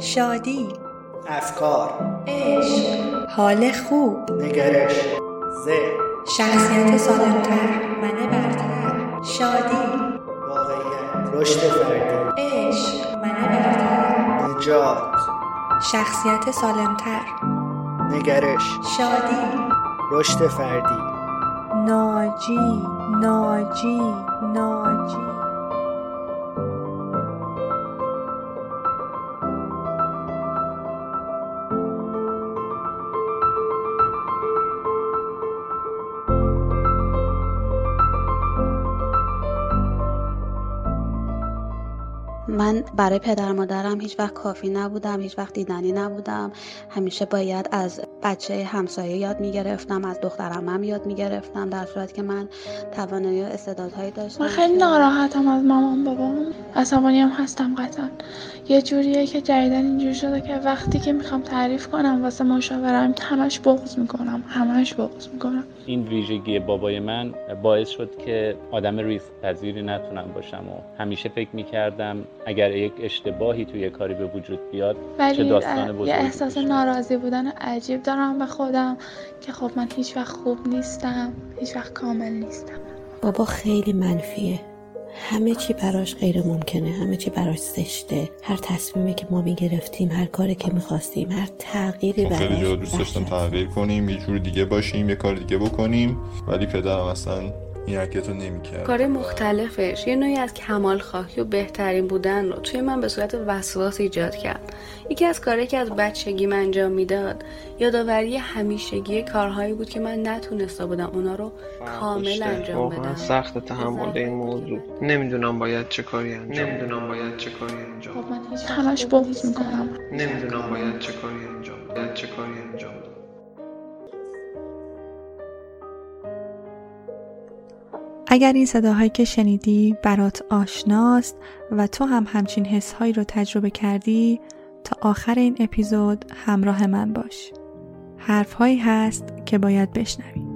شادی افکار عشق حال خوب نگرش ذهن شخصیت سالمتر منه برتر شادی واقعیت رشد فردی عشق منه برتر نجات شخصیت سالمتر نگرش شادی رشد فردی ناجی ناجی ناجی. برای پدر مادرم هیچ وقت کافی نبودم هیچ وقت دیدنی نبودم. همیشه باید از بچه همسایه یاد می‌گرفتم از دخترم هم یاد می‌گرفتم در صورت که من توانایی و استعدادهایی داشتم من خیلی ناراحتم از مامان بابام. عصبانی هم هستم قطعا. یه جوریه که جدیدن اینجوری شده که وقتی که می‌خوام تعریف کنم واسه مشاورم همش بغض می‌کنم همش بغض می‌کنم. این ویژگی بابای من باعث شد که آدم ریسک پذیری نتونم باشم و همیشه فکر می‌کردم اگر یک اشتباهی توی کاری به وجود بیاد چه داستان بزرگی یه احساس. ناراضی بودن عجیب دارم به خودم که خب من هیچ وقت خوب نیستم هیچ وقت کامل نیستم. بابا خیلی منفیه. همه چی براش غیر ممکنه همه چی براش زشته. هر تصمیمی که ما می‌گرفتیم هر کاری که می‌خواستیم هر تغییری ما خیلی جا براش دوست داشتم. تغییر کنیم یه جور دیگه باشیم یه کار دیگه بکنیم. ولی پدرم اصلا این حرکت رو نمی‌کرد کار مختلفش. یه نوعی از کمال خواهی و بهترین بودن رو توی من به صورت وسواس ایجاد کرد. یکی از کارهایی که از بچگی من انجام می‌داد یادآوری همیشگی کارهایی بود که من نتونسته بودم اونا رو کامل انجام واقعا بدم. سخت تحمل این موضوع. نمی‌دونم باید چه کاری انجام نمی‌دونم باید چه کاری انجام خب من همش بغض می‌کنم. نمی‌دونم باید چه کاری انجام باید چه کاری انجام اگر این صداهایی که شنیدی برات آشناست و تو هم همچین حسهایی رو تجربه کردی تا آخر این اپیزود همراه من باش. حرفهایی هست که باید بشنوی.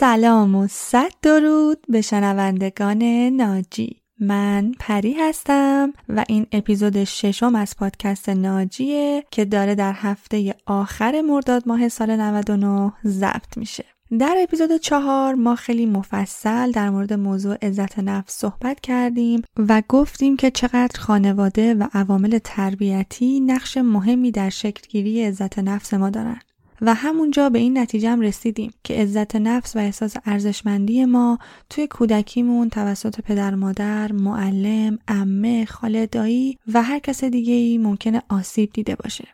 سلام و صد درود به شنوندگان ناجی. من پری هستم و این اپیزود ششم از پادکست ناجیه که داره در هفته آخر مرداد ماه سال 99 ضبط میشه. در اپیزود چهار ما خیلی مفصل در مورد موضوع عزت نفس صحبت کردیم و گفتیم که چقدر خانواده و عوامل تربیتی نقش مهمی در شکلگیری عزت نفس ما دارن. و همونجا به این نتیجه هم رسیدیم که عزت نفس و احساس ارزشمندی ما توی کودکیمون توسط پدر مادر، معلم، عمه، خاله دایی و هر کس دیگه ای ممکنه آسیب دیده باشه.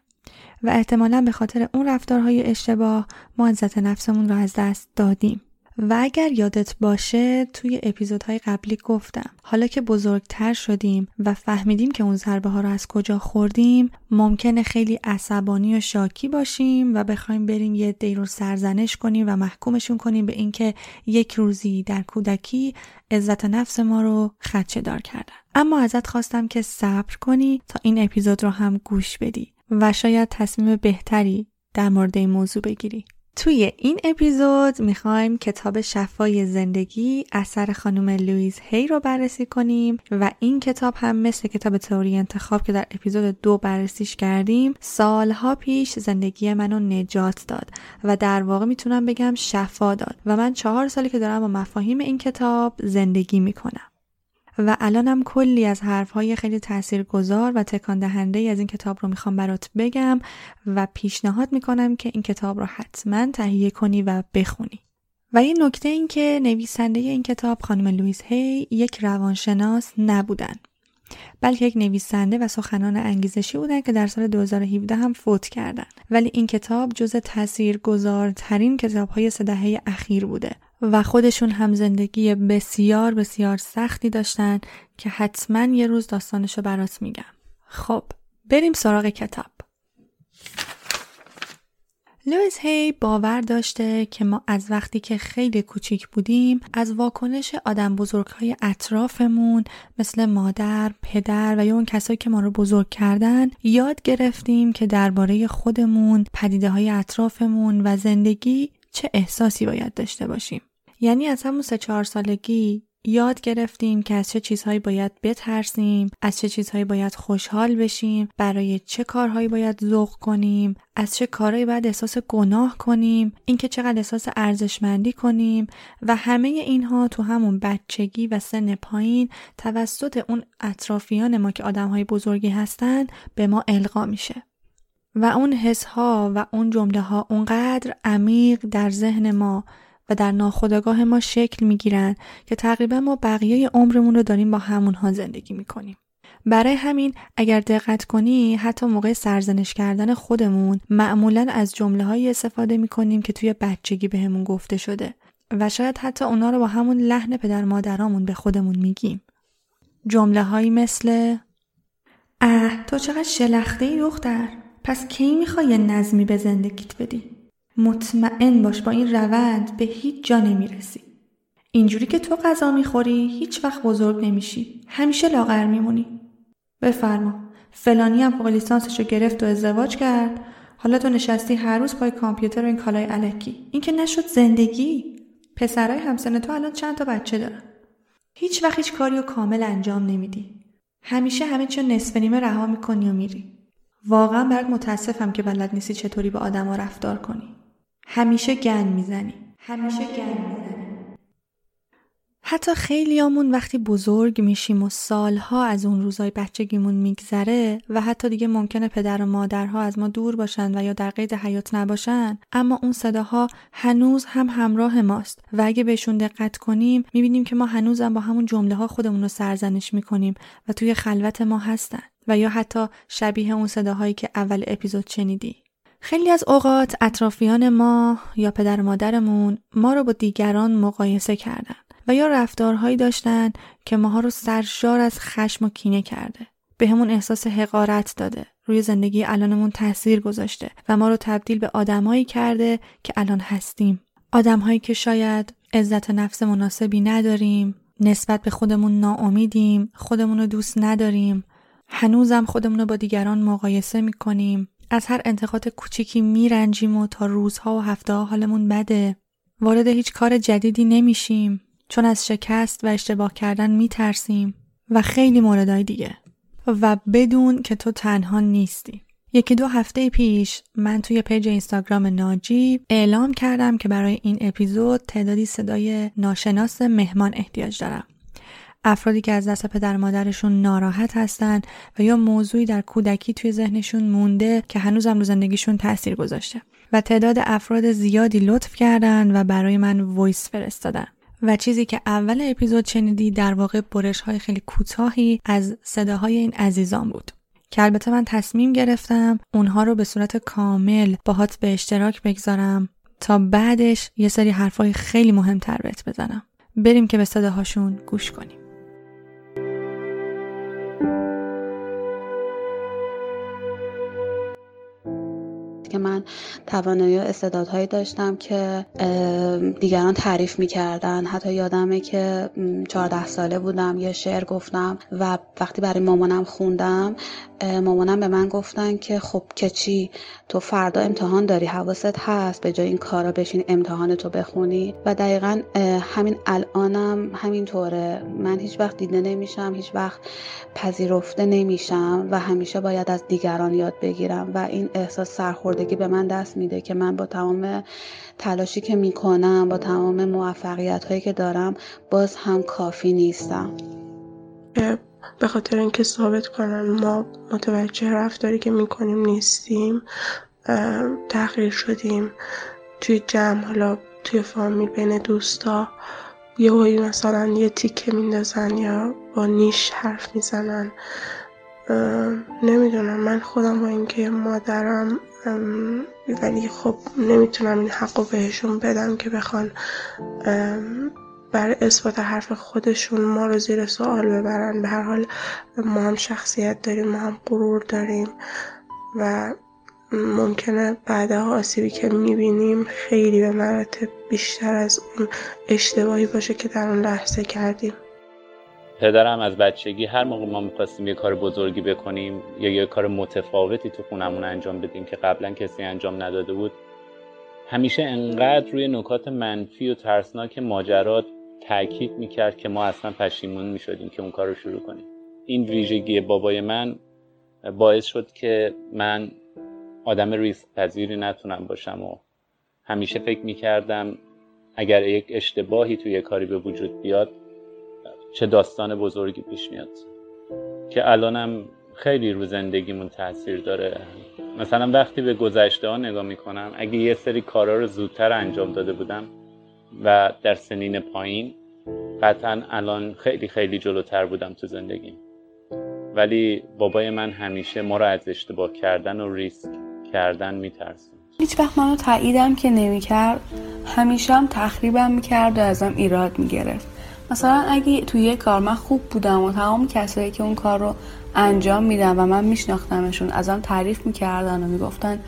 و احتمالا به خاطر اون رفتارهای اشتباه ما عزت نفسمون رو از دست دادیم. و اگر یادت باشه توی اپیزودهای قبلی گفتم حالا که بزرگتر شدیم و فهمیدیم که اون ضربه ها رو از کجا خوردیم ممکنه خیلی عصبانی و شاکی باشیم و بخوایم بریم یه دی رو سرزنش کنیم و محکومشون کنیم به اینکه یک روزی در کودکی عزت نفس ما رو خدشه دار کردن. اما ازت خواستم که صبر کنی تا این اپیزود رو هم گوش بدی و شاید تصمیم بهتری در مورد این موضوع بگیری. توی این اپیزود می‌خوایم کتاب شفای زندگی اثر خانم لویز هی رو بررسی کنیم و این کتاب هم مثل کتاب تئوری انتخاب که در اپیزود دو بررسیش کردیم سالها پیش زندگی منو نجات داد و در واقع می‌تونم بگم شفا داد و من چهار سالی که دارم با مفاهیم این کتاب زندگی می‌کنم. و الانم کلی از حرفهای خیلی تاثیرگذار و تکان دهنده از این کتاب رو می‌خوام برات بگم و پیشنهاد می‌کنم که این کتاب رو حتما تهیه کنی و بخونی. و یه نکته این که نویسنده این کتاب خانم لویز هی یک روانشناس نبودن. بلکه یک نویسنده و سخنان انگیزشی بودن که در سال 2017 هم فوت کردن ولی این کتاب جز تاثیرگذارترین کتاب‌های سه دهه اخیر بوده و خودشون هم زندگی بسیار بسیار سختی داشتن که حتما یه روز داستانشو برات میگم خب بریم سراغ کتاب لویس هی باور داشته که ما از وقتی که خیلی کوچیک بودیم از واکنش آدم بزرگ های اطرافمون مثل مادر، پدر و یا اون کسایی که ما رو بزرگ کردن یاد گرفتیم که درباره خودمون، پدیده های اطرافمون و زندگی چه احساسی باید داشته باشیم. یعنی از همون سه چهار سالگی یاد گرفتیم که از چه چیزهایی باید بترسیم، از چه چیزهایی باید خوشحال بشیم، برای چه کارهایی باید ذوق کنیم، از چه کارهایی باید احساس گناه کنیم، اینکه چقدر احساس ارزشمندی کنیم و همه اینها تو همون بچگی و سن پایین توسط اون اطرافیان ما که آدمهای بزرگی هستن به ما القا میشه. و اون حس ها و اون جمله ها اونقدر عمیق در ذهن ما و در ناخودآگاه ما شکل می‌گیرن که تقریبا ما بقیه عمرمون رو داریم با همونها زندگی می‌کنیم. برای همین اگر دقت کنی حتی موقع سرزنش کردن خودمون معمولا از جمله های استفاده می‌کنیم که توی بچگی بهمون گفته شده و شاید حتی اونا رو با همون لحن پدر مادرامون به خودمون میگیم. جمله هایی مثل اه تو چقدر شلخته ای دختر پس کی می‌خوای نظمی به زندگیت بدی؟ مطمئن باش با این روند به هیچ جا نمی‌رسی. اینجوری که تو غذا می‌خوری هیچ وقت بزرگ نمیشی. همیشه لاغر میمونی. بفرما. فلانی هم فوق لیسانسش رو گرفت و ازدواج کرد. حالا تو نشستی هر روز پای کامپیوتر و این کالای علکی. این که نشد زندگی. پسرای همسن تو الان چند تا بچه دارن. هیچ وقت هیچ کاری رو کامل انجام نمیدی. همیشه همه چی نصف نیمه رها می‌کنی و میری. واقعا برات متاسفم که بلد نیستی چطوری با آدما رفتار کنی. همیشه گن می‌زنی. همیشه گن می‌زنی. حتی خیلیامون وقتی بزرگ میشیم و سالها از اون روزای بچگیمون میگذره و حتی دیگه ممکنه پدر و مادرها از ما دور باشن و یا در قید حیات نباشن اما اون صداها هنوز هم همراه ماست و اگه بهشون دقت کنیم می‌بینیم که ما هنوزم با همون جمله ها خودمون رو سرزنش می‌کنیم و توی خلوت ما هستن و یا حتی شبیه اون صداهایی که اول اپیزود شنیدی. خیلی از اوقات اطرافیان ما یا پدر مادرمون ما رو با دیگران مقایسه کردن و یا رفتارهایی داشتن که ماها رو سرشار از خشم و کینه کرده. به همون احساس حقارت داده. روی زندگی الانمون تاثیر گذاشته و ما رو تبدیل به آدمایی کرده که الان هستیم. آدمهایی که شاید عزت نفس مناسبی نداریم، نسبت به خودمون ناامیدیم، خودمون رو دوست نداریم، هنوزم خودمون رو با دیگران مقایسه می‌کنیم از هر انتقاد کوچیکی میرنجیم و تا روزها و هفته ها حالمون بده. وارد هیچ کار جدیدی نمیشیم. چون از شکست و اشتباه کردن میترسیم و خیلی موردهای دیگه. و بدون که تو تنها نیستی. یکی دو هفته پیش من توی پیج اینستاگرام ناجی اعلام کردم که برای این اپیزود تعدادی صدای ناشناس مهمان احتیاج دارم. افرادی که از دست پدر مادرشون ناراحت هستن و یا موضوعی در کودکی توی ذهنشون مونده که هنوزم رو زندگیشون تاثیر گذاشته. و تعداد افراد زیادی لطف کردن و برای من وایس فرستادن. و چیزی که اول اپیزود شنیدی در واقع برش های خیلی کوتاهی از صداهای این عزیزان بود. که البته من تصمیم گرفتم اونها رو به صورت کامل باهات به اشتراک بگذارم تا بعدش یه سری حرفای خیلی مهمتر بهت بزنم. بریم که به صداهاشون گوش کنیم. که من توانایی و استعدادهایی داشتم که دیگران تعریف می‌کردن. حتی یادمه که 14 ساله بودم یه شعر گفتم و وقتی برای مامانم خوندم مامانم به من گفتن که خب که چی؟ تو فردا امتحان داری حواست هست. به جای این کارا بشین امتحان تو بخونی. و دقیقا همین الانم همینطوره. من هیچ وقت دیده نمیشم هیچ وقت پذیرفته نمیشم و همیشه باید از دیگران یاد بگیرم. و این احساس سرخوردگی به من دست میده که من با تمام تلاشی که می‌کنم با تمام موفقیت هایی که دارم باز هم کافی نیستم. به خاطر اینکه ثابت کنن ما متوجه رفتاری که می‌کنیم نیستیم تغییر شدیم. توی جمع حالا توی فامیل بین دوستا یه هایی مثلا یه تیکه میندازن یا با نیش حرف می‌زنن. نمی‌دونم. من خودم با اینکه مادرم ولی خب نمی‌تونم این حق رو بهشون بدم که بخوان برای اثبات حرف خودشون ما رو زیر سوال ببرن. به هر حال ما هم شخصیت داریم ما هم غرور داریم و ممکنه بعدها آسیبی که می‌بینیم خیلی به مراتب بیشتر از اون اشتباهی باشه که در اون لحظه کردیم. پدرم از بچگی هر موقع ما می‌خواستیم یه کار بزرگی بکنیم یا یه کار متفاوتی تو خونمون انجام بدیم که قبلا کسی انجام نداده بود همیشه انقدر روی نکات منفی و ترسناک ماجرات تاکید می‌کرد که ما اصلا پشیمون می‌شدیم که اون کار رو شروع کنیم. این ویژگی بابای من باعث شد که من آدم ریسک پذیری نتونم باشم و همیشه فکر می‌کردم اگر یک اشتباهی توی کاری به وجود بیاد چه داستان بزرگی پیش میاد. که الانم خیلی رو زندگیمون تاثیر داره. مثلا وقتی به گذشته ها نگاه می‌کنم اگه یه سری کارا رو زودتر انجام داده بودم و در سنین پایین. قطعا الان خیلی خیلی جلوتر بودم تو زندگیم. ولی بابای من همیشه ما رو از اشتباه کردن و ریسک کردن میترسون. هیچ وقت منو تاییدم که نمی‌کرد. همیشه هم تخریبم می‌کرد و ازم ایراد می‌گرفت. مثلا اگه توی یه کار من خوب بودم و تمام کسایی که اون کار رو انجام میدم و من میشناختمشون ازم تعریف می‌کردن و می‌گفتن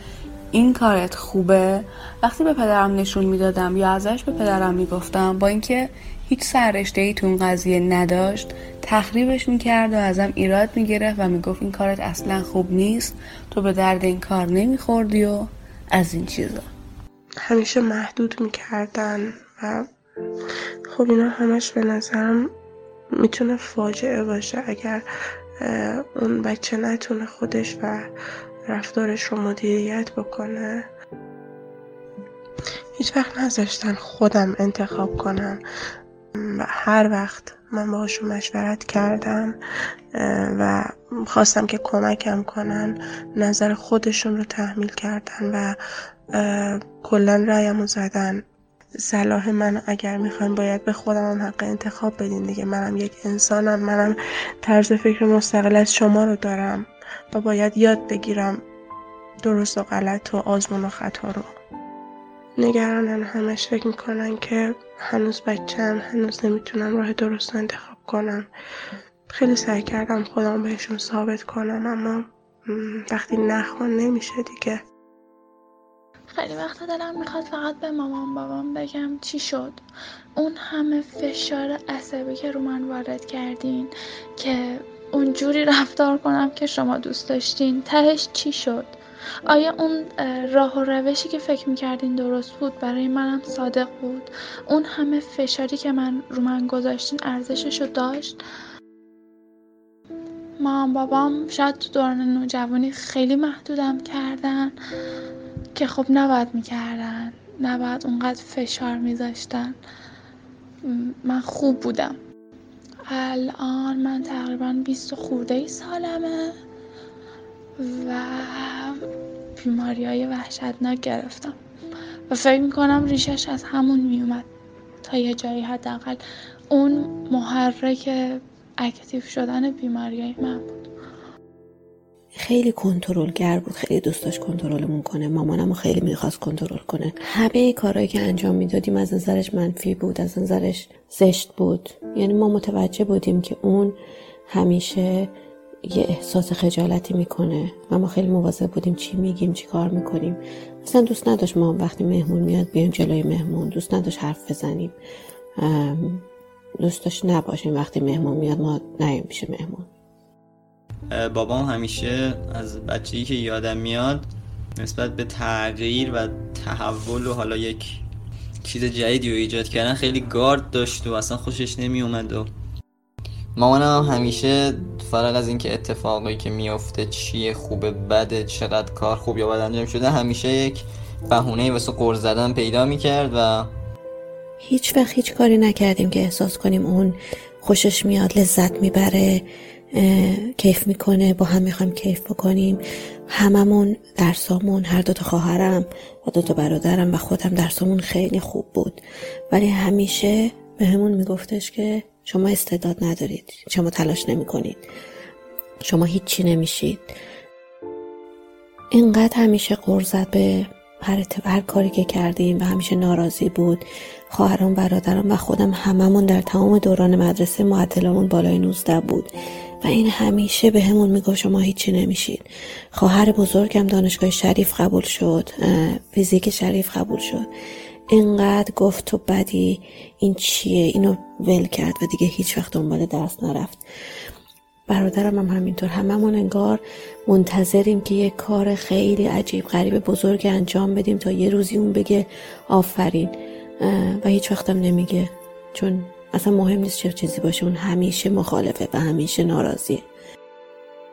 این کارت خوبه؟ وقتی به پدرم نشون می‌دادم یا ازش به پدرم می‌گفتم با اینکه هیچ سررشته ای تو قضیه نداشت تخریبش می‌کرد و ازم ایراد می‌گرفت و می‌گفت این کارت اصلا خوب نیست تو به درد این کار نمیخوردی و از این چیزا. همیشه محدود می‌کردن و خب اینا همش به نظرم می‌تونه فاجعه باشه اگر اون بچه نتونه خودش و رفتارش رو مدیریت بکنه؟ هیچ وقت نذاشتن خودم انتخاب کنم. و هر وقت من باهاشون مشورت کردم و خواستم که کمکم کنن نظر خودشون رو تحمیل کردن و کلا رایم زدن. صلاح من اگر می‌خواین باید به خودم هم حق انتخاب بدین دیگه. منم یک انسانم منم طرز فکر مستقل از شما رو دارم. و باید یاد بگیرم درست و غلط و آزمون و خطا رو. نگرانن همش فکر می‌کنن که هنوز بچم هنوز نمی‌تونم راه درست رو انتخاب کنم. خیلی سعی کردم خودم بهشون ثابت کنم اما وقتی نخوان نمیشه دیگه. خیلی وقت دلم می‌خواد فقط به مامان بابام بگم چی شد. اون همه فشار عصبی که رو من وارد کردین که اونجوری رفتار کنم که شما دوست داشتین. تهش چی شد؟ آیا اون راه و روشی که فکر می‌کردین درست بود برای منم صادق بود؟ اون همه فشاری که من رو من گذاشتین ارزششو داشت؟ مام بابام شاید تو دوران نوجوانی خیلی محدودم کردن که خب نباید می‌کردن. نباید اونقدر فشار میذاشتن. من خوب بودم. الان من تقریبا بیست خورده سالمه و بیماری های وحشتناک گرفتم و فکر می‌کنم ریشش از همون میومد تا یه جایی حداقل اون محرک اکتیو شدن بیماری های من بود. خیلی کنترلگر بود. خیلی دوست داشت کنترلمون کنه. مامانم خیلی می‌خواست کنترل کنه. همه کارهایی که انجام می‌دادیم از نظرش منفی بود از نظرش زشت بود. یعنی ما متوجه بودیم که اون همیشه یه احساس خجالتی می‌کنه. و ما خیلی مواظب بودیم چی میگیم چی کار می‌کنیم. اصلا دوست نداشت ما وقتی مهمون میاد بیایم جلوی مهمون. دوست نداشت حرف بزنیم. دوست داشت نباشیم وقتی مهمون میاد ما نیایم پیش مهمون. بابام همیشه از بچه‌ای که یادم میاد نسبت به تغییر و تحول و حالا یک چیز جدیدی رو ایجاد کردن خیلی گارد داشت و اصلا خوشش نمی اومد و مامانم همیشه فرق از اینکه اتفاقی که میافته چیه خوبه بده چقدر کار خوب یا بد انجام شده همیشه یک بهونه واسه قرض زدن پیدا می‌کرد و هیچ وقت هیچ کاری نکردیم که احساس کنیم اون خوشش میاد لذت می‌بره. کیف می‌کنه با هم می‌خوایم کیف بکنیم. هممون درسامون هر دوتا خواهرم و دوتا برادرم و خودم درسامون خیلی خوب بود. ولی همیشه به همون میگفتش که شما استعداد ندارید شما تلاش نمی کنید شما هیچی نمیشید. اینقدر همیشه قرضت به هر, هر کاری که کردیم و همیشه ناراضی بود. خواهران برادران و خودم هممون در تمام دوران مدرسه معدلمون بالای 19 بود. این همیشه به همون می‌گفت شما هیچی نمیشید خواهر بزرگم دانشگاه شریف قبول شد فیزیک شریف قبول شد. اینقدر گفت تو بدی این چیه؟ اینو ول کرد و دیگه هیچ وقت دنبال درس نرفت. برادرم هم همینطور. هممون انگار منتظریم که یه کار خیلی عجیب غریب بزرگ انجام بدیم تا یه روزی اون بگه آفرین. و هیچ وقتم نمیگه. چون اصلا مهم نیست چه چیزی باشه اون همیشه مخالفه و همیشه ناراضیه.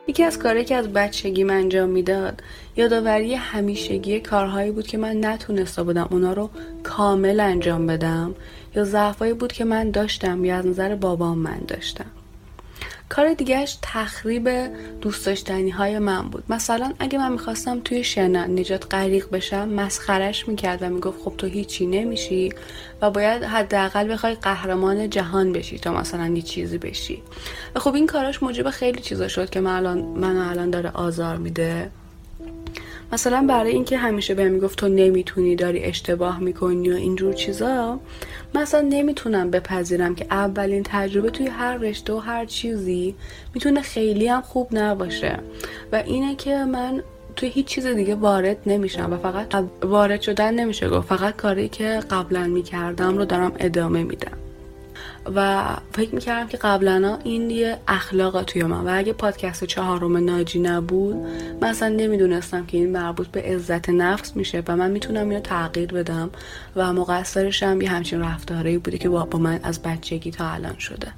یکی از کاری که از بچگی من انجام می‌داد یادآوری همیشگی کارهایی بود که من نتونسته بودم اونا رو کامل انجام بدم یا ضعفایی بود که من داشتم یا از نظر بابام من داشتم. کار دیگهش تخریب دوست داشتنی های من بود. مثلا اگه من می‌خواستم توی شنا نجات غریق بشم مسخرش می‌کرد و می‌گفت خب تو هیچی نمیشی و باید حداقل بخوای قهرمان جهان بشی تا مثلا یه چیزی بشی. و خب این کاراش موجب خیلی چیزا شد که من الان منو الان داره آزار میده. مثلا برای اینکه همیشه بهم می‌گفت تو نمی‌تونی داری اشتباه می‌کنی و اینجور چیزا مثلا نمی‌تونم بپذیرم که اولین تجربه توی هر رشته و هر چیزی می‌تونه خیلی هم خوب نباشه. و اینه که من توی هیچ چیز دیگه وارد نمیشم و فقط وارد شدن نمیشه گفت. فقط کاری که قبلا می‌کردم رو دارم ادامه میدم. و فکر می‌کردم که قبلا این یه اخلاق توی من. و اگه پادکست چهارم ناجی نبود من اصلا نمی‌دونستم که این مربوط به عزت نفس میشه و من می‌تونم اینو تغییر بدم و مقصرشم یه همچین رفتاری بوده که با من از بچگی تا الان شده.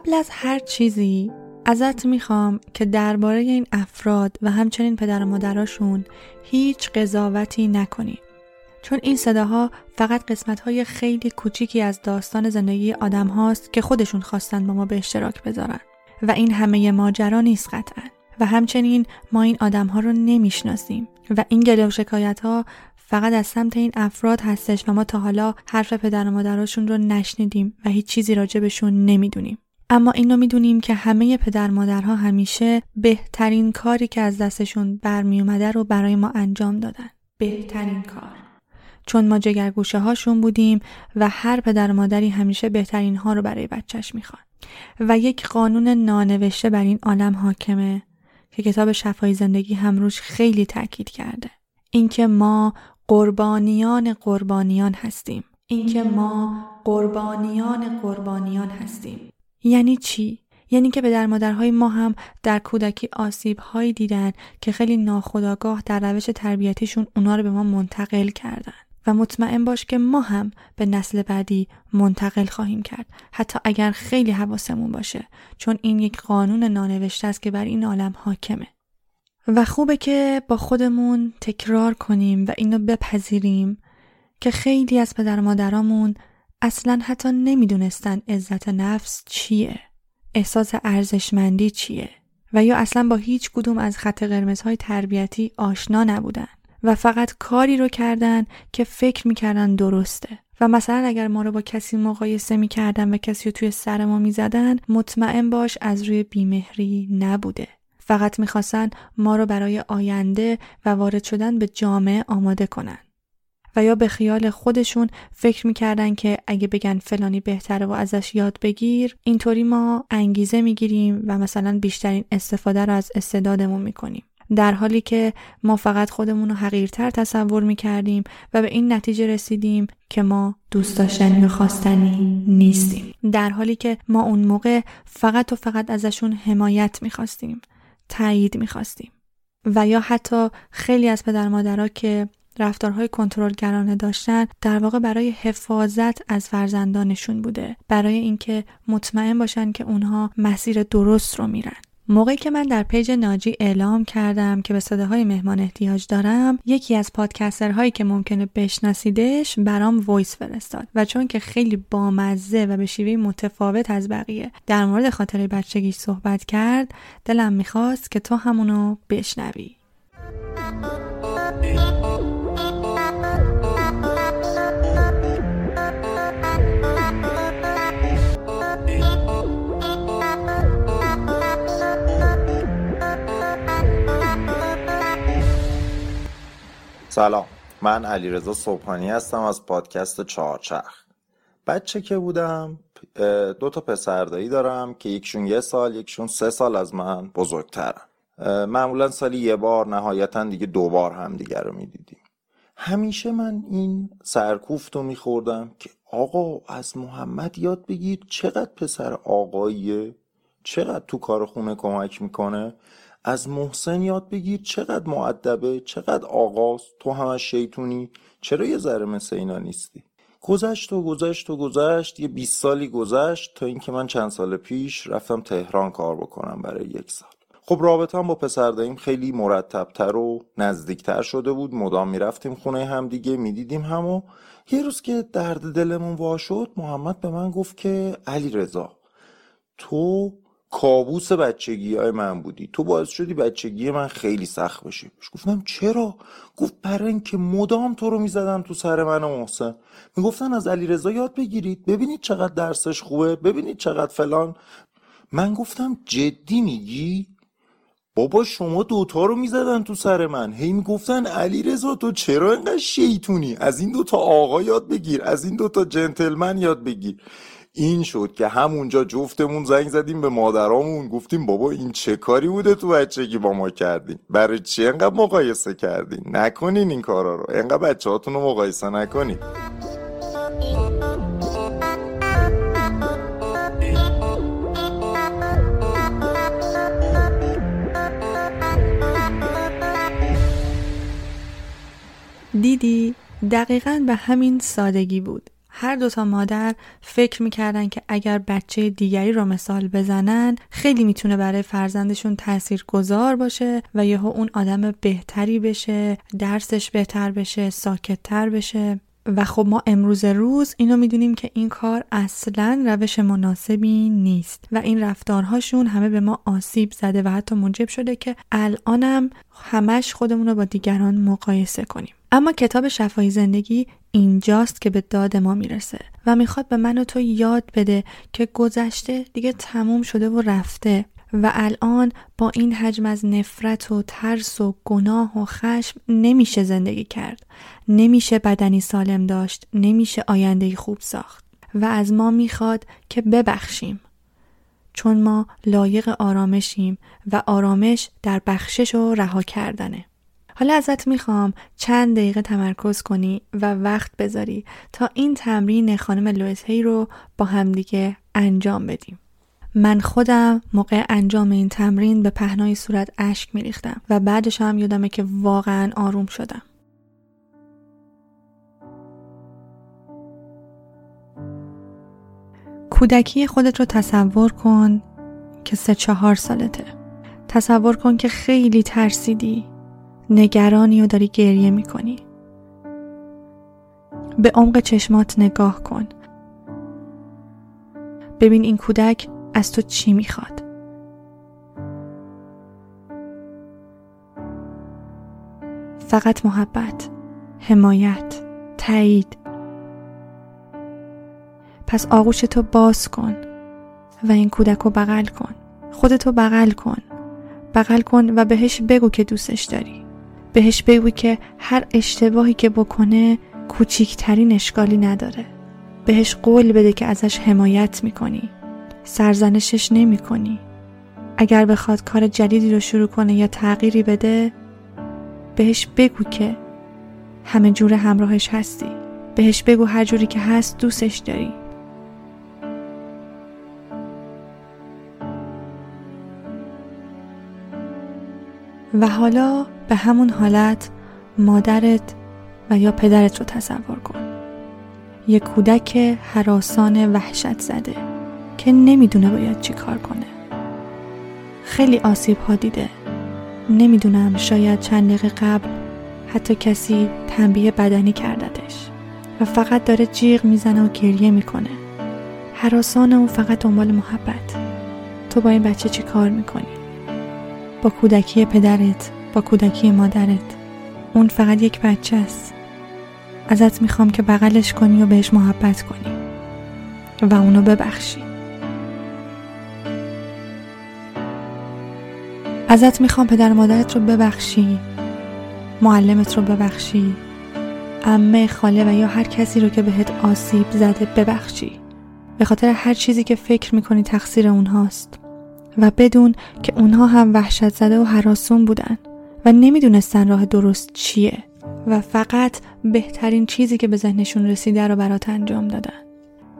قبل از هر چیزی ازت می‌خوام که درباره این افراد و همچنین پدر و مادراشون هیچ قضاوتی نکنی. چون این صداها فقط قسمت های خیلی کوچیکی از داستان زندگی آدم هاست که خودشون خواستن با ما به اشتراک بذارن. و این همه ماجرا نیست قطعا. و همچنین ما این آدم ها رو نمی‌شناسیم. و این گله و شکایت ها فقط از سمت این افراد هستش و ما تا حالا حرف پدر و مادراشون رو نشنیدیم و هیچ چیزی راجبشون نمی‌دونیم. اما اینو می‌دونیم که همه پدر مادرها همیشه بهترین کاری که از دستشون برمی اومده رو برای ما انجام دادن. بهترین کار. چون ما جگرگوشه هاشون بودیم و هر پدر مادری همیشه بهترین ها رو برای بچهش می‌خواد و یک قانون نانوشته بر این عالم حاکمه که کتاب شفای زندگی هم روش خیلی تاکید کرده. اینکه ما قربانیان قربانیان هستیم. اینکه ما قربانیان قربانیان هستیم. یعنی چی؟ یعنی که به در مادرهای ما هم در کودکی آسیب هایی دیدن که خیلی ناخداگاه در روش تربیتیشون اونا رو به ما منتقل کردن. و مطمئن باش که ما هم به نسل بعدی منتقل خواهیم کرد. حتی اگر خیلی حواسمون باشه چون این یک قانون نانوشته است که بر این عالم حاکمه. و خوبه که با خودمون تکرار کنیم و اینو بپذیریم که خیلی از پدر مادرامون اصلا حتی نمی‌دونستن عزت نفس چیه احساس ارزشمندی چیه و یا اصلا با هیچ کدوم از خط قرمزهای تربیتی آشنا نبودن و فقط کاری رو کردن که فکر می‌کردن درسته. و مثلا اگر ما رو با کسی مقایسه می‌کردن و کسی رو توی سر ما می‌زدن مطمئن باش از روی بیمهری نبوده. فقط می‌خواستن ما رو برای آینده و وارد شدن به جامعه آماده کنن. و یا به خیال خودشون فکر می‌کردن که اگه بگن فلانی بهتره و ازش یاد بگیر اینطوری ما انگیزه می‌گیریم و مثلا بیشترین استفاده رو از استعدادمون می‌کنیم. در حالی که ما فقط خودمون رو حقیرتر تصور می‌کردیم و به این نتیجه رسیدیم که ما دوست داشتنی و خواستنی نیستیم. در حالی که ما اون موقع فقط و فقط ازشون حمایت می‌خواستیم تایید می‌خواستیم. و یا حتی خیلی از پدر مادرها که رفتارهای کنترلگرانه داشتن در واقع برای حفاظت از فرزندانشون بوده برای اینکه مطمئن باشن که اونها مسیر درست رو میرن. موقعی که من در page ناجی اعلام کردم که به صداهای مهمان احتیاج دارم یکی از پادکسترهایی که ممکنه بشناسیدش برام voice فرستاد و چون که خیلی بامزه و به شیوه متفاوت از بقیه در مورد خاطره بچگیش صحبت کرد دلم می‌خواست که تو همونو بشنوی. سلام. من علیرضا صبحانی هستم از پادکست چهارچرخ. بچه که بودم دو تا پسردایی دارم که یکشون یه سال یکشون سه سال از من بزرگترن. معمولا سالی یه بار نهایتا دیگه دو بار هم دیگر رو می‌دیدیم. همیشه من این سرکوفت رو میخوردم که آقا از محمد یاد بگیر چقدر پسر آقاییه چقدر تو کار خونه کمک می‌کنه. از محسن یاد بگیر چقدر معدبه چقدر آقاست تو همش شیطونی. چرا یه ذره مثل اینا نیستی؟ گذشت و گذشت و گذشت یه 20 سالی گذشت تا اینکه من چند سال پیش رفتم تهران کار بکنم برای یک سال. خب رابطه با پسر داییم خیلی مرتبتر و نزدیکتر شده بود. مدام می‌رفتیم خونه هم دیگه می‌دیدیم همو یه روز که درد دلمون وا شد محمد به من گفت که علی رضا تو کابوس بچگی های من بودی. تو باعث شدی بچگی من خیلی سخت بشه. گفتم چرا؟ گفت برای اینکه مدام تو رو می‌زدن تو سر من و محسن. می‌گفتن از علی رضا یاد بگیرید. ببینید چقدر درسش خوبه. ببینید چقدر فلان. من گفتم جدی میگی؟ بابا شما دوتا رو می‌زدن تو سر من. هی می‌گفتن علی رضا تو چرا اینقدر شیطونی؟ از این دوتا آقا یاد بگیر. از این دوتا جنتلمن یاد بگیر. این شد که همونجا جفتمون زنگ زدیم به مادرامون گفتیم بابا این چه کاری بوده تو بچگی با ما کردیم برای چی انقدر مقایسه کردین نکنین این کارا رو. انقدر بچه رو مقایسه نکنین. دیدی دقیقا به همین سادگی بود. هر دوتا مادر فکر می‌کردن که اگر بچه دیگری رو مثال بزنن خیلی می‌تونه برای فرزندشون تأثیر گذار باشه و یهو اون آدم بهتری بشه درسش بهتر بشه ساکتتر بشه. و خب ما امروز روز اینو می‌دونیم که این کار اصلا روش مناسبی نیست و این رفتارهاشون همه به ما آسیب زده و حتی موجب شده که الانم همش خودمون رو با دیگران مقایسه کنیم. اما کتاب شفای زندگی اینجاست که به داد ما می‌رسه و می‌خواد به من و تو یاد بده که گذشته دیگه تموم شده و رفته و الان با این حجم از نفرت و ترس و گناه و خشم نمیشه زندگی کرد. نمیشه بدنی سالم داشت. نمیشه آینده خوب ساخت. و از ما می‌خواد که ببخشیم. چون ما لایق آرامشیم و آرامش در بخشش و رها کردنه. حالا ازت می‌خوام چند دقیقه تمرکز کنی و وقت بذاری تا این تمرین خانم لویس هی رو با همدیگه انجام بدیم. من خودم موقع انجام این تمرین به پهنای صورت اشک میریختم و بعدش هم یادمه که واقعا آروم شدم. کودکی خودت رو تصور کن که سه چهار سالته. تصور کن که خیلی ترسیدی نگرانی و داری گریه می‌کنی. به عمق چشمات نگاه کن. ببین این کودک از تو چی می‌خواد. فقط محبت حمایت تایید. پس آغوش تو باز کن و این کودک رو بغل کن. خودتو بغل کن. بغل کن و بهش بگو که دوستش داری. بهش بگو که هر اشتباهی که بکنه کوچیکترین اشکالی نداره. بهش قول بده که ازش حمایت می‌کنی. سرزنشش نمی کنی اگر بخواد کار جدیدی رو شروع کنه یا تغییری بده بهش بگو که همه جور همراهش هستی. بهش بگو هر جوری که هست دوستش داری. و حالا به همون حالت مادرت و یا پدرت رو تصور کن. یک کودک حراسان وحشت زده که نمی‌دونه باید چی کار کنه. خیلی آسیب ها دیده. نمی‌دونم شاید چند دقیقه قبل حتی کسی تنبیه بدنی کردتش و فقط داره جیغ می‌زنه و گریه می‌کنه. حراسان او فقط دنبال محبت. تو با این بچه چی کار می‌کنی؟ با کودکی پدرت با کودکی مادرت. اون فقط یک بچه است. ازت می‌خوام که بغلش کنی و بهش محبت کنی. و اونو ببخشی. ازت می‌خوام پدر مادرت رو ببخشی. معلمت رو ببخشی. امه خاله و یا هر کسی رو که بهت آسیب زده ببخشی. به خاطر هر چیزی که فکر می‌کنی تقصیر اونهاست. و بدون که اونها هم وحشت زده و حراسون بودن و نمی‌دونستن راه درست چیه و فقط بهترین چیزی که به ذهنشون رسیده رو برات انجام دادن.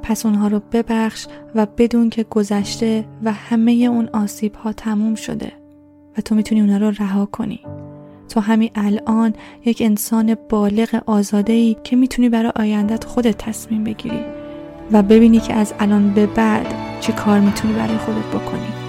پس اونها رو ببخش و بدون که گذشته و همه اون آسیب ها تموم شده و تو می‌تونی اونا رو رها کنی. تو همین الان یک انسان بالغ آزاده ای که می‌تونی برای آیندت خودت تصمیم بگیری و ببینی که از الان به بعد چی کار می‌تونی برای خودت بکنی.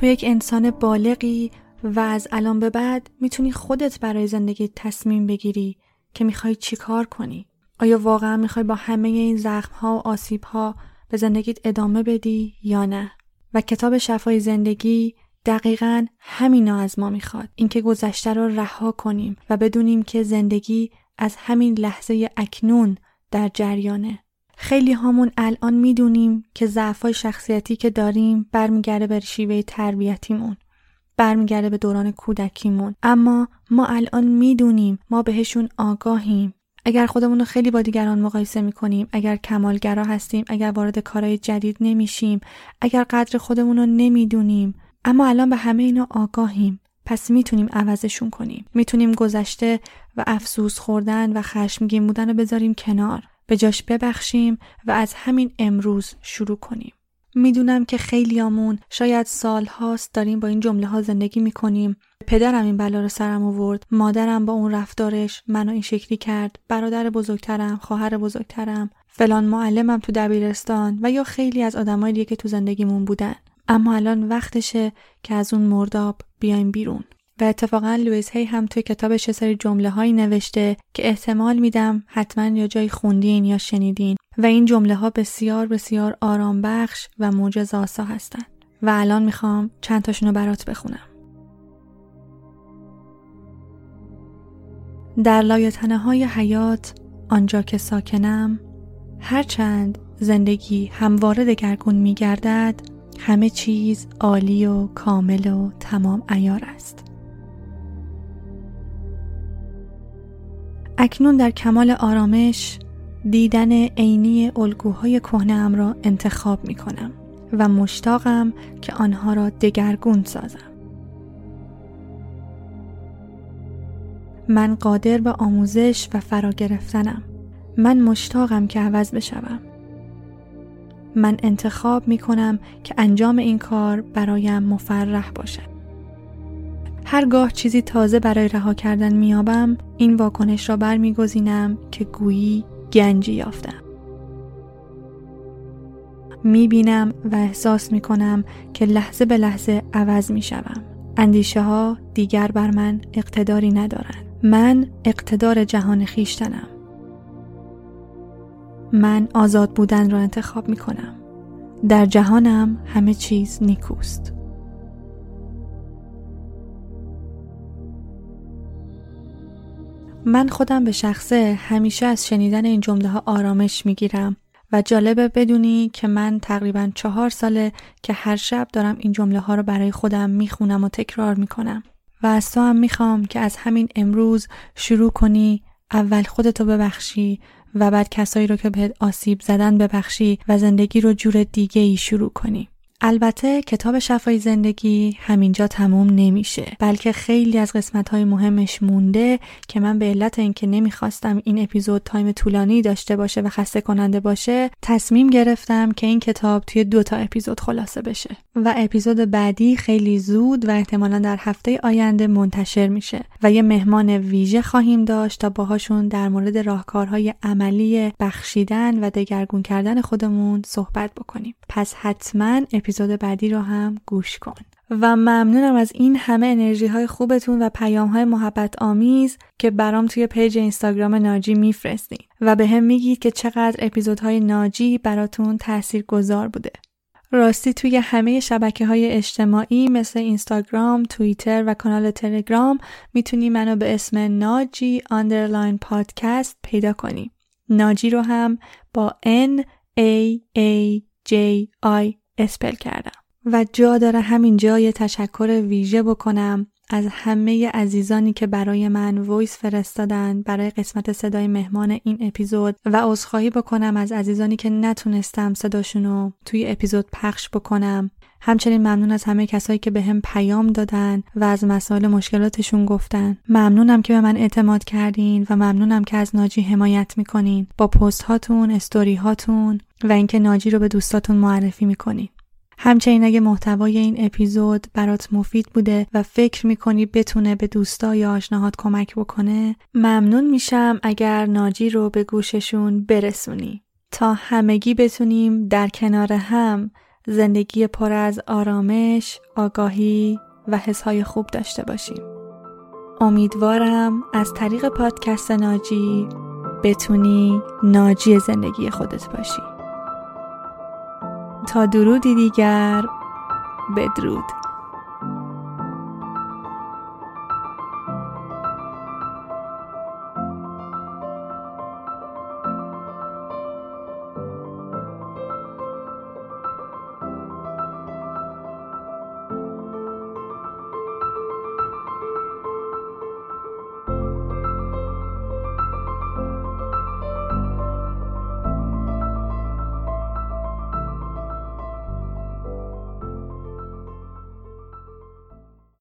تو یک انسان بالغی و از الان به بعد می‌تونی خودت برای زندگی تصمیم بگیری که می‌خوای چی کار کنی. آیا واقعا می‌خوای با همه این زخم ها و آسیب ها به زندگیت ادامه بدی یا نه؟ و کتاب شفای زندگی دقیقا همینا از ما می‌خواد. اینکه گذشته رو رها کنیم و بدونیم که زندگی از همین لحظه اکنون در جریانه. خیلی هامون الان می‌دونیم که ضعفای شخصیتی که داریم برمیگرده به شیوه تربیتیمون برمیگرده به دوران کودکیمون. اما ما الان می‌دونیم ما بهشون آگاهیم. اگر خودمون رو خیلی با دیگران مقایسه می‌کنیم اگر کمالگرا هستیم اگر وارد کارهای جدید نمیشیم اگر قدر خودمون رو نمی‌دونیم. اما الان به همه اینا آگاهیم. پس می‌تونیم عوضشون کنیم. می‌تونیم گذشته و افسوس خوردن و خشمگین بودن رو بذاریم کنار. به جاش ببخشیم و از همین امروز شروع کنیم. می‌دونم که خیلیامون شاید سال هاست داریم با این جمله ها زندگی می‌کنیم. پدرم این بلا رو سرم آورد مادرم با اون رفتارش منو این شکلی کرد برادر بزرگترم خواهر بزرگترم فلان معلمم تو دبیرستان و یا خیلی از آدمای دیگه که تو زندگیمون بودن. اما الان وقتشه که از اون مرداب بیایم بیرون. و اتفاقا لویس هی هم توی کتابش یه سری جمله هایی نوشته که احتمال میدم حتما یا جایی خوندین یا شنیدین و این جمله ها بسیار بسیار آرام بخش و موجز آسا هستن. و الان می‌خوام چند تاشون رو برات بخونم. در لایتنه های حیات آنجا که ساکنم هرچند زندگی همواره دگرگون میگردد همه چیز عالی و کامل و تمام ایار است. اکنون در کمال آرامش دیدن عینی الگوهای کهنه را انتخاب می کنم و مشتاقم که آنها را دگرگون سازم. من قادر به آموزش و فرا گرفتنم. من مشتاقم که عوض بشوم. من انتخاب می کنم که انجام این کار برایم مفرح باشد. هرگاه چیزی تازه برای رها کردن میابم این واکنش را برمیگزینم که گویی گنجی یافتم. می‌بینم و احساس می‌کنم که لحظه به لحظه عوض می‌شوم. اندیشه ها دیگر بر من اقتداری ندارند. من اقتدار جهان خیشتنم. من آزاد بودن را انتخاب می‌کنم. در جهانم همه چیز نیکوست. من خودم به شخصه همیشه از شنیدن این جمله ها آرامش می‌گیرم و جالبه بدونی که من تقریبا چهار ساله که هر شب دارم این جمله ها رو برای خودم می‌خونم و تکرار می‌کنم و از تو هم می‌خوام که از همین امروز شروع کنی اول خودتو ببخشی و بعد کسایی رو که بهت آسیب زدن ببخشی و زندگی رو جور دیگه ای شروع کنی. البته کتاب شفای زندگی همینجا تموم نمیشه بلکه خیلی از قسمت های مهمش مونده که من به علت اینکه نمی‌خواستم این اپیزود تایم طولانی داشته باشه و خسته کننده باشه تصمیم گرفتم که این کتاب توی دو تا اپیزود خلاصه بشه. و اپیزود بعدی خیلی زود و احتمالا در هفته آینده منتشر میشه و یه مهمان ویژه خواهیم داشت تا باهاشون در مورد راهکارهای عملی بخشیدن و دگرگون کردن خودمون صحبت بکنیم. پس حتما اپیزود بعدی رو هم گوش کن و ممنونم از این همه انرژی های خوبتون و پیام های محبت آمیز که برام توی page اینستاگرام ناجی میفرستین و به هم میگید که چقدر اپیزودهای ناجی براتون تأثیر گذار بوده. راستی توی همه شبکه های اجتماعی مثل اینستاگرام، توییتر و کانال تلگرام می‌تونی منو به اسم ناجی underline podcast پیدا کنی. ناجی رو هم با N A A J I spell کردم. و جا داره همین جای تشکر ویژه بکنم از همه عزیزانی که برای من voice فرستادن برای قسمت صدای مهمان این اپیزود و عذرخواهی بکنم از عزیزانی که نتونستم صداشونو توی اپیزود پخش بکنم. همچنین ممنون از همه کسایی که به هم پیام دادن و از مسائل مشکلاتشون گفتن. ممنونم که به من اعتماد کردین و ممنونم که از ناجی حمایت می‌کنین. با پست هاتون استوری هاتون و اینکه ناجی رو به دوستاتون معرفی می‌کنین. همچنین اگه محتوای این اپیزود برات مفید بوده و فکر می‌کنی بتونه به دوستا یا آشناهات کمک بکنه ممنون میشم اگر ناجی رو به گوششون برسونی. تا همگی بتونیم در کنار هم زندگی پر از آرامش، آگاهی و حسهای خوب داشته باشیم. امیدوارم از طریق پادکست ناجی بتونی ناجی زندگی خودت باشی. تا درودی دیگر بدرود